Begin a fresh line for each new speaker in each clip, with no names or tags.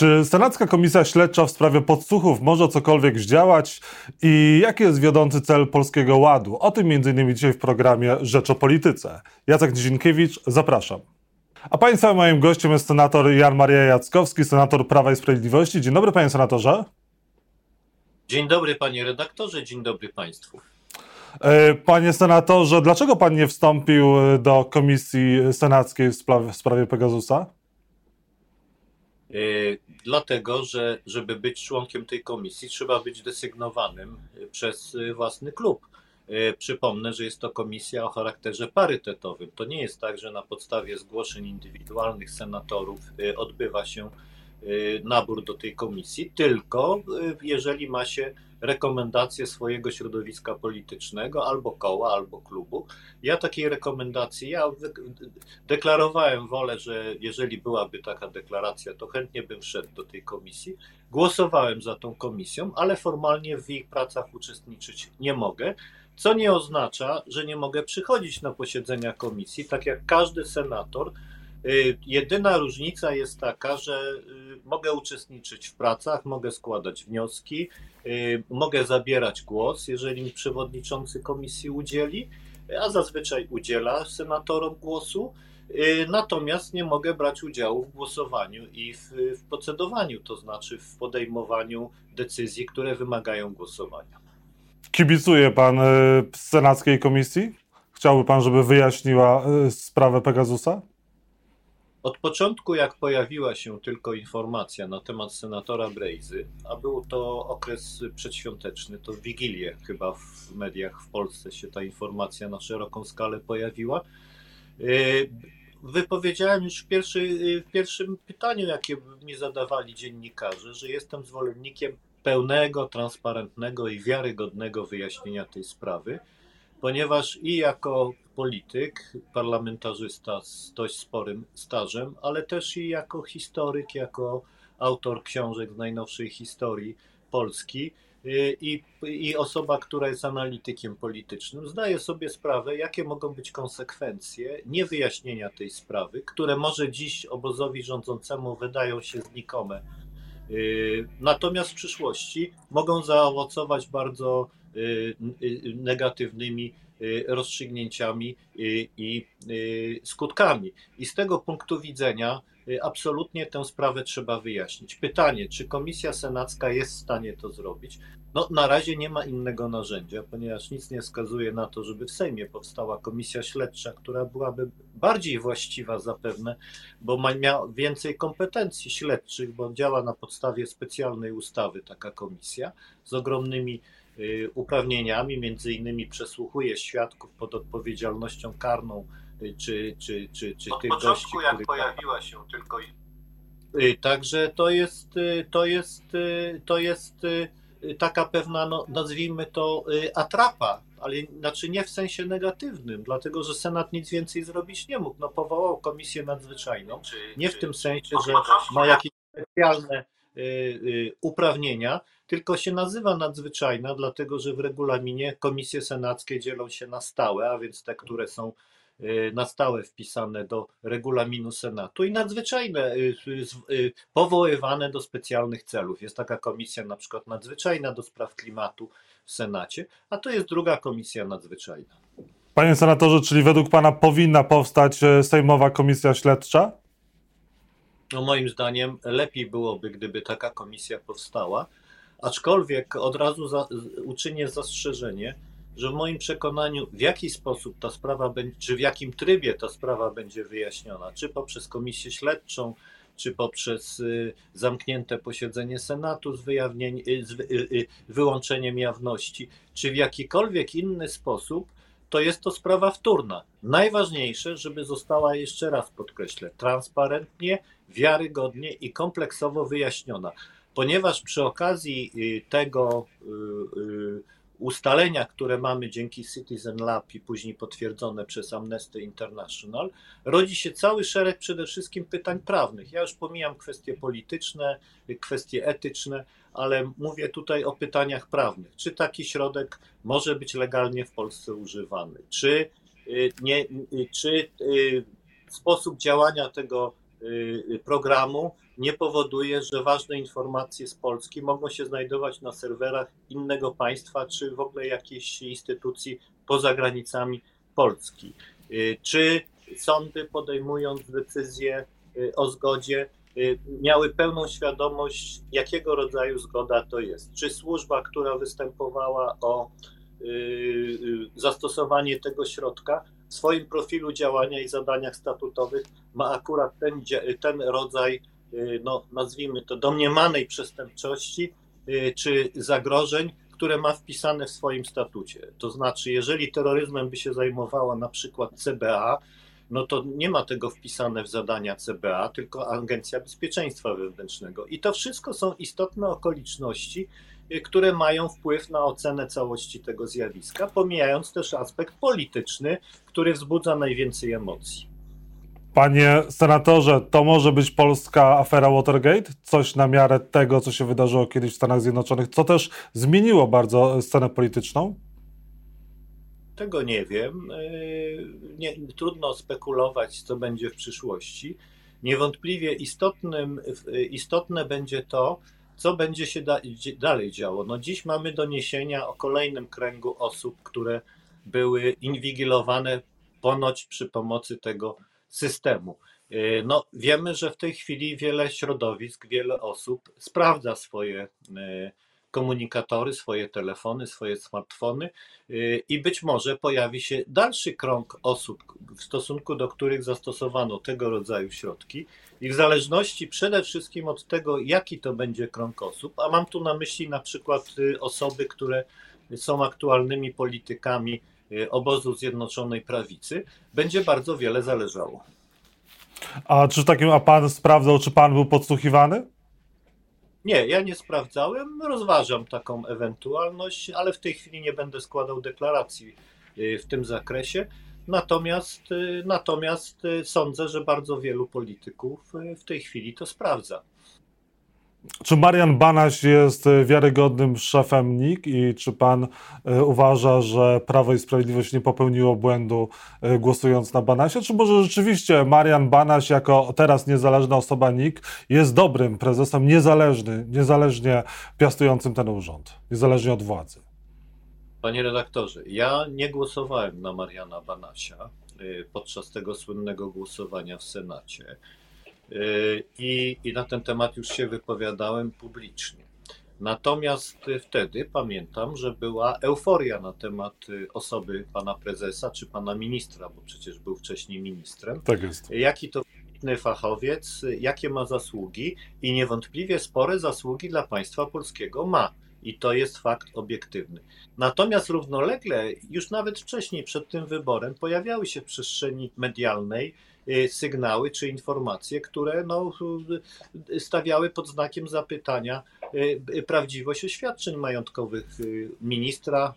Czy Senacka Komisja Śledcza w sprawie podsłuchów może cokolwiek zdziałać i jaki jest wiodący cel Polskiego Ładu? O tym m.in. dzisiaj w programie Rzecz o Polityce. Jacek Nizinkiewicz, zapraszam. A Państwa moim gościem jest senator Jan Maria Jackowski, senator Prawa i Sprawiedliwości. Dzień dobry panie senatorze.
Dzień dobry panie redaktorze, dzień dobry państwu.
E, panie senatorze, dlaczego pan nie wstąpił do komisji senackiej w sprawie, w sprawie Pegasusa?
Yy, dlatego, że żeby być członkiem tej komisji, trzeba być desygnowanym przez własny klub. Przypomnę, że jest to komisja o charakterze parytetowym. To nie jest tak, że na podstawie zgłoszeń indywidualnych senatorów odbywa się nabór do tej komisji, tylko jeżeli ma się rekomendację swojego środowiska politycznego, albo koła, albo klubu. Ja takiej rekomendacji, ja deklarowałem wolę, że jeżeli byłaby taka deklaracja, to chętnie bym wszedł do tej komisji. Głosowałem za tą komisją, ale formalnie w ich pracach uczestniczyć nie mogę. Co nie oznacza, że nie mogę przychodzić na posiedzenia komisji, tak jak każdy senator jedyna różnica jest taka, że y, mogę uczestniczyć w pracach, mogę składać wnioski, y, mogę zabierać głos, jeżeli mi przewodniczący komisji udzieli, a zazwyczaj udziela senatorom głosu. Natomiast nie mogę brać udziału w głosowaniu i w, w procedowaniu, to znaczy w podejmowaniu decyzji, które wymagają głosowania.
Kibicuje pan senackiej komisji? Chciałby pan, żeby wyjaśniła sprawę Pegasusa?
Od początku, jak pojawiła się tylko informacja na temat senatora Brejzy, a był to okres przedświąteczny, to w Wigilię chyba w mediach w Polsce się ta informacja na szeroką skalę pojawiła. Y, wypowiedziałem już w, pierwszy, w pierwszym pytaniu, jakie mi zadawali dziennikarze, że jestem zwolennikiem pełnego, transparentnego i wiarygodnego wyjaśnienia tej sprawy ponieważ i jako polityk, parlamentarzysta z dość sporym stażem, ale też i jako historyk, jako autor książek z najnowszej historii Polski y, i, i osoba, która jest analitykiem politycznym, zdaje sobie sprawę, jakie mogą być konsekwencje niewyjaśnienia tej sprawy, które może dziś obozowi rządzącemu wydają się znikome. Y, natomiast w przyszłości mogą zaowocować bardzo negatywnymi y, rozstrzygnięciami i skutkami. I z tego punktu widzenia absolutnie tę sprawę trzeba wyjaśnić. Pytanie, czy Komisja Senacka jest w stanie to zrobić? No, na razie nie ma innego narzędzia, ponieważ nic nie wskazuje na to, żeby w Sejmie powstała komisja śledcza, która byłaby bardziej właściwa zapewne, bo ma miała więcej kompetencji śledczych, bo działa na podstawie specjalnej ustawy taka komisja z ogromnymi Y, uprawnieniami, między innymi przesłuchuje świadków pod odpowiedzialnością karną, y, czy, czy, czy, czy
Od tych gości, jak których... pojawiła się tylko
y, Także to jest, to jest, to jest taka pewna, no, nazwijmy to, atrapa, ale znaczy nie w sensie negatywnym, dlatego że Senat nic więcej zrobić nie mógł. No, powołał komisję nadzwyczajną, nie w tym sensie, że ma jakieś specjalne uprawnienia, tylko się nazywa nadzwyczajna, dlatego że w regulaminie komisje senackie dzielą się na stałe, a więc te, które są y, na stałe wpisane do regulaminu Senatu i nadzwyczajne, y, y, powoływane do specjalnych celów. Jest taka komisja na przykład nadzwyczajna do spraw klimatu w Senacie, a to jest druga komisja nadzwyczajna.
Panie senatorze, czyli według pana powinna powstać e, Sejmowa Komisja Śledcza?
No moim zdaniem lepiej byłoby, gdyby taka komisja powstała, Aczkolwiek od razu za, uczynię zastrzeżenie, że w moim przekonaniu, w jaki sposób ta sprawa będzie, czy w jakim trybie ta sprawa będzie wyjaśniona, czy poprzez komisję śledczą, czy poprzez y, zamknięte posiedzenie Senatu z, y, z y, wyłączeniem jawności, czy w jakikolwiek inny sposób, to jest to sprawa wtórna. Najważniejsze, żeby została jeszcze raz podkreślę, transparentnie, wiarygodnie i kompleksowo wyjaśniona ponieważ przy okazji y, tego y, y, ustalenia, które mamy dzięki Citizen Lab i później potwierdzone przez Amnesty International, rodzi się cały szereg przede wszystkim pytań prawnych. Ja już pomijam kwestie polityczne, kwestie etyczne, ale mówię tutaj o pytaniach prawnych. Czy taki środek może być legalnie w Polsce używany? Czy, nie, czy sposób działania tego programu nie powoduje, że ważne informacje z Polski mogą się znajdować na serwerach innego państwa, czy w ogóle jakiejś instytucji poza granicami Polski. Czy sądy podejmując decyzje o zgodzie, miały pełną świadomość, jakiego rodzaju zgoda to jest. Czy służba, która występowała o zastosowanie tego środka, w swoim profilu działania i zadaniach statutowych ma akurat ten, ten rodzaj, y, no, nazwijmy to, domniemanej przestępczości y, czy zagrożeń, które ma wpisane w swoim statucie. To znaczy, jeżeli terroryzmem by się zajmowała na przykład CBA, no to nie ma tego wpisane w zadania CBA, tylko Agencja Bezpieczeństwa Wewnętrznego. I to wszystko są istotne okoliczności, Y, które mają wpływ na ocenę całości tego zjawiska, pomijając też aspekt polityczny, który wzbudza najwięcej emocji.
Panie senatorze, to może być polska afera Watergate? Coś na miarę tego, co się wydarzyło kiedyś w Stanach Zjednoczonych, co też zmieniło bardzo scenę polityczną?
Tego nie wiem. Y, nie, trudno spekulować, co będzie w przyszłości. Niewątpliwie istotnym, istotne będzie to, co będzie się da dalej działo? No dziś mamy doniesienia o kolejnym kręgu osób, które były inwigilowane ponoć przy pomocy tego systemu. Y, no, wiemy, że w tej chwili wiele środowisk, wiele osób sprawdza swoje y, komunikatory, swoje telefony, swoje smartfony y, i być może pojawi się dalszy krąg osób, w stosunku do których zastosowano tego rodzaju środki. I w zależności przede wszystkim od tego, jaki to będzie krąg osób, a mam tu na myśli na przykład y, osoby, które są aktualnymi politykami y, obozu Zjednoczonej Prawicy, będzie bardzo wiele zależało.
A czy takim, a pan sprawdzał, czy pan był podsłuchiwany?
Nie, ja nie sprawdzałem, rozważam taką ewentualność, ale w tej chwili nie będę składał deklaracji y, w tym zakresie. Natomiast, y, natomiast y, sądzę, że bardzo wielu polityków w tej chwili to sprawdza.
Czy Marian Banaś jest e, wiarygodnym szefem NIK i czy pan e, uważa, że Prawo i Sprawiedliwość nie popełniło błędu e, głosując na Banasia? Czy może rzeczywiście Marian Banaś jako teraz niezależna osoba NIK jest dobrym prezesem, niezależny, niezależnie piastującym ten urząd, niezależnie od władzy?
Panie redaktorze, ja nie głosowałem na Mariana Banasia podczas tego słynnego głosowania w Senacie. I, I na ten temat już się wypowiadałem publicznie. Natomiast wtedy pamiętam, że była euforia na temat osoby pana prezesa czy pana ministra, bo przecież był wcześniej ministrem.
Tak jest.
Jaki to fachowiec, jakie ma zasługi i niewątpliwie spore zasługi dla państwa polskiego ma. I to jest fakt obiektywny. Natomiast równolegle, już nawet wcześniej, przed tym wyborem, pojawiały się w przestrzeni medialnej Y, sygnały czy informacje, które no, stawiały pod znakiem zapytania y, prawdziwość oświadczeń majątkowych y, ministra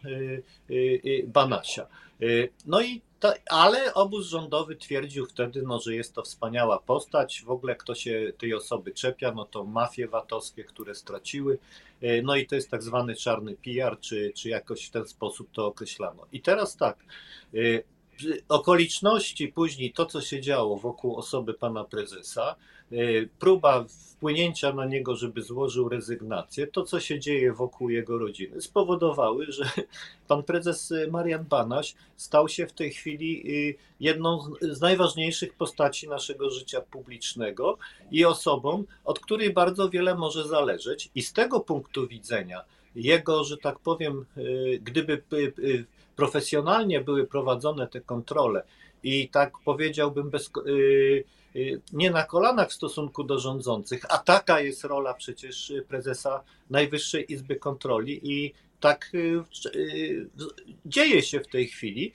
Banasia. No i to, ale obóz rządowy twierdził wtedy, no, że jest to wspaniała postać. W ogóle kto się tej osoby czepia, no to mafie VAT-owskie, które straciły. No i to jest tak zwany czarny PR, czy, czy jakoś w ten sposób to określano. I teraz tak, okoliczności później, to co się działo wokół osoby pana prezesa, e, próba wpłynięcia na niego, żeby złożył rezygnację, to co się dzieje wokół jego rodziny, spowodowały, że pan prezes Marian Banaś stał się w tej chwili e, jedną z najważniejszych postaci naszego życia publicznego i osobą, od której bardzo wiele może zależeć. I z tego punktu widzenia, jego, że tak powiem, e, gdyby profesjonalnie były prowadzone te kontrole i tak powiedziałbym bez, nie na kolanach w stosunku do rządzących, a taka jest rola przecież prezesa Najwyższej Izby Kontroli i tak dzieje się w tej chwili,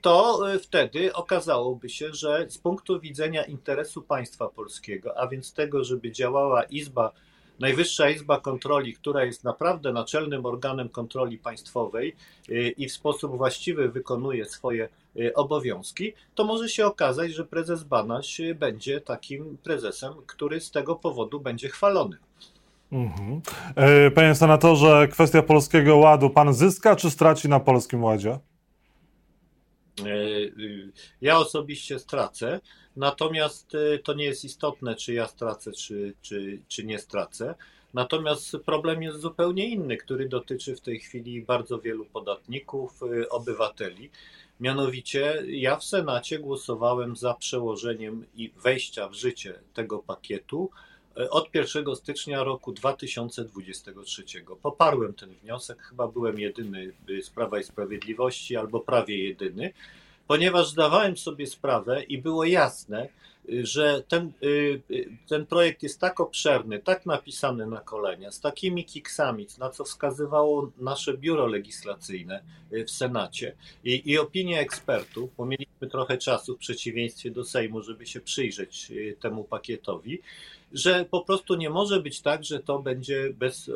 to wtedy okazałoby się, że z punktu widzenia interesu państwa polskiego, a więc tego, żeby działała Izba Najwyższa Izba Kontroli, która jest naprawdę naczelnym organem kontroli państwowej y, i w sposób właściwy wykonuje swoje y, obowiązki, to może się okazać, że prezes Banaś będzie takim prezesem, który z tego powodu będzie chwalony.
Mhm. E, panie senatorze, kwestia polskiego ładu. Pan zyska czy straci na polskim ładzie?
E, y, ja osobiście stracę, Natomiast y, to nie jest istotne, czy ja stracę, czy, czy, czy nie stracę. Natomiast problem jest zupełnie inny, który dotyczy w tej chwili bardzo wielu podatników, y, obywateli. Mianowicie ja w Senacie głosowałem za przełożeniem i wejścia w życie tego pakietu y, od 1 stycznia roku 2023. Poparłem ten wniosek, chyba byłem jedyny z Prawa i Sprawiedliwości, albo prawie jedyny ponieważ zdawałem sobie sprawę i było jasne, że ten, y, y, ten projekt jest tak obszerny, tak napisany na kolenia, z takimi kiksami, na co wskazywało nasze biuro legislacyjne y, w Senacie i, i opinie ekspertów, bo mieliśmy trochę czasu w przeciwieństwie do Sejmu, żeby się przyjrzeć temu pakietowi, że po prostu nie może być tak, że to będzie bez,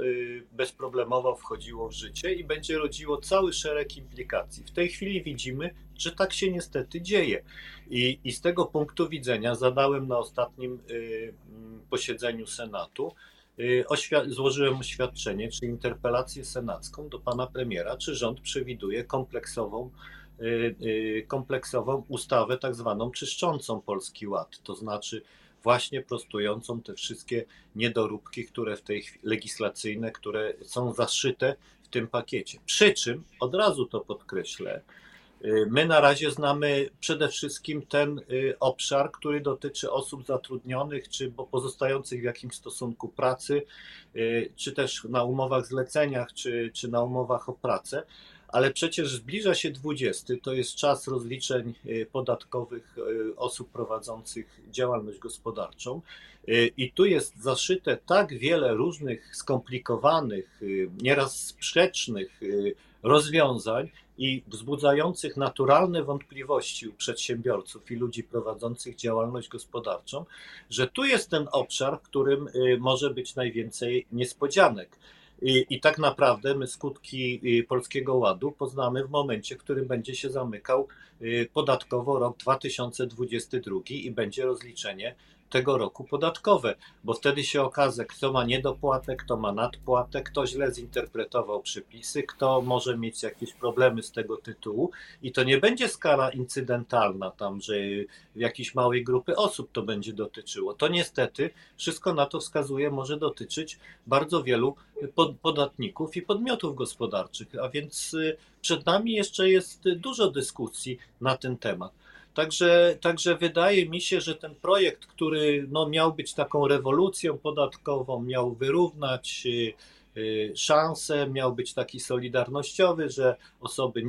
bezproblemowo wchodziło w życie i będzie rodziło cały szereg implikacji. W tej chwili widzimy, że tak się niestety dzieje. I, i z tego punktu widzenia zadałem na ostatnim y, mm, posiedzeniu Senatu, y, złożyłem oświadczenie, czy interpelację senacką do pana premiera, czy rząd przewiduje kompleksową, y, kompleksową ustawę, tak zwaną czyszczącą Polski Ład, to znaczy właśnie prostującą te wszystkie niedoróbki, które w tej legislacyjne, które są zaszyte w tym pakiecie. Przy czym, od razu to podkreślę, Y, my na razie znamy przede wszystkim ten y, obszar, który dotyczy osób zatrudnionych czy pozostających w jakimś stosunku pracy, y, czy też na umowach zleceniach, czy, czy na umowach o pracę. Ale przecież zbliża się 20, to jest czas rozliczeń podatkowych osób prowadzących działalność gospodarczą. I tu jest zaszyte tak wiele różnych skomplikowanych, nieraz sprzecznych rozwiązań, i wzbudzających naturalne wątpliwości u przedsiębiorców i ludzi prowadzących działalność gospodarczą, że tu jest ten obszar, w którym może być najwięcej niespodzianek. I, I, tak naprawdę my skutki y, Polskiego Ładu poznamy w momencie, w którym będzie się zamykał y, podatkowo rok 2022 i będzie rozliczenie tego roku podatkowe, bo wtedy się okaże, kto ma niedopłatę, kto ma nadpłatę, kto źle zinterpretował przepisy, kto może mieć jakieś problemy z tego tytułu i to nie będzie skala incydentalna tam, że jakiejś małej grupy osób to będzie dotyczyło. To niestety wszystko na to wskazuje, może dotyczyć bardzo wielu podatników i podmiotów gospodarczych, a więc y, przed nami jeszcze jest dużo dyskusji na ten temat. Także, także wydaje mi się, że ten projekt, który no, miał być taką rewolucją podatkową, miał wyrównać y, y, szanse, miał być taki solidarnościowy, że osoby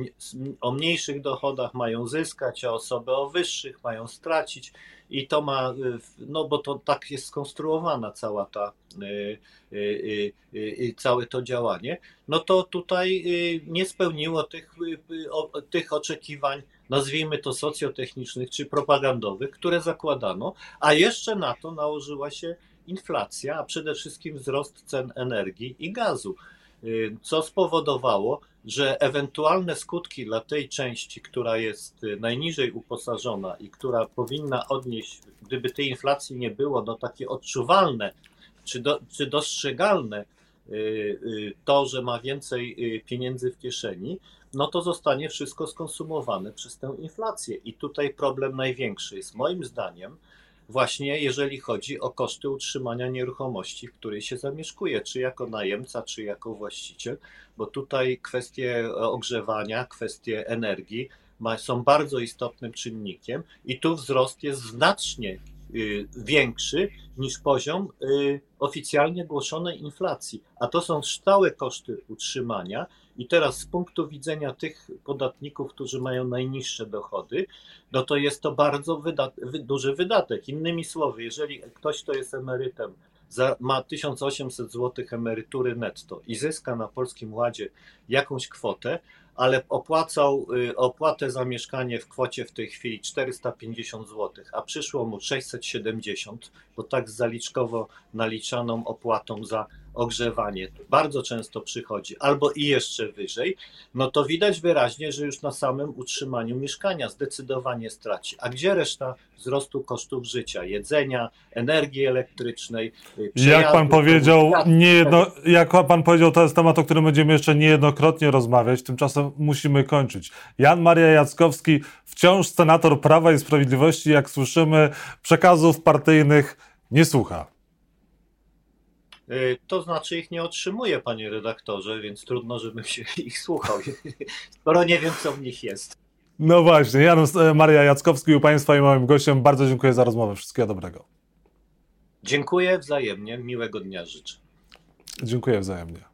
o mniejszych dochodach mają zyskać, a osoby o wyższych mają stracić. I to ma, y, no bo to tak jest skonstruowana cała ta, całe to działanie, no to tutaj nie spełniło tych, tych oczekiwań nazwijmy to socjotechnicznych czy propagandowych, które zakładano, a jeszcze na to nałożyła się inflacja, a przede wszystkim wzrost cen energii i gazu, y, co spowodowało, że ewentualne skutki dla tej części, która jest y, najniżej uposażona i która powinna odnieść, gdyby tej inflacji nie było, no takie odczuwalne czy, do, czy dostrzegalne to, że ma więcej pieniędzy w kieszeni, no to zostanie wszystko skonsumowane przez tę inflację. I tutaj problem największy jest moim zdaniem właśnie jeżeli chodzi o koszty utrzymania nieruchomości, w której się zamieszkuje, czy jako najemca, czy jako właściciel, bo tutaj kwestie ogrzewania, kwestie energii są bardzo istotnym czynnikiem i tu wzrost jest znacznie y, większy niż poziom y, oficjalnie głoszonej inflacji, a to są stałe koszty utrzymania i teraz z punktu widzenia tych podatników, którzy mają najniższe dochody, no to jest to bardzo wydat duży wydatek. Innymi słowy, jeżeli ktoś, kto jest emerytem, za, ma 1800 zł emerytury netto i zyska na Polskim Ładzie jakąś kwotę, ale opłacał y, opłatę za mieszkanie w kwocie w tej chwili 450 zł, a przyszło mu 670, bo tak zaliczkowo naliczaną opłatą za ogrzewanie bardzo często przychodzi, albo i jeszcze wyżej, no to widać wyraźnie, że już na samym utrzymaniu mieszkania zdecydowanie straci. A gdzie reszta wzrostu kosztów życia, jedzenia, energii elektrycznej?
Jak pan powiedział, niejedno, jak pan powiedział, to jest temat, o którym będziemy jeszcze niejednokrotnie rozmawiać. Tymczasem musimy kończyć. Jan Maria Jackowski, wciąż senator Prawa i Sprawiedliwości, jak słyszymy, przekazów partyjnych nie słucha.
Y, To znaczy ich nie otrzymuję, panie redaktorze, więc trudno, żebym się ich słuchał, skoro nie wiem, co w nich jest.
No właśnie, Jan Maria Jackowski u Państwa i moim gościem. Bardzo dziękuję za rozmowę. Wszystkiego dobrego.
Dziękuję wzajemnie, miłego dnia życzę.
Dziękuję wzajemnie.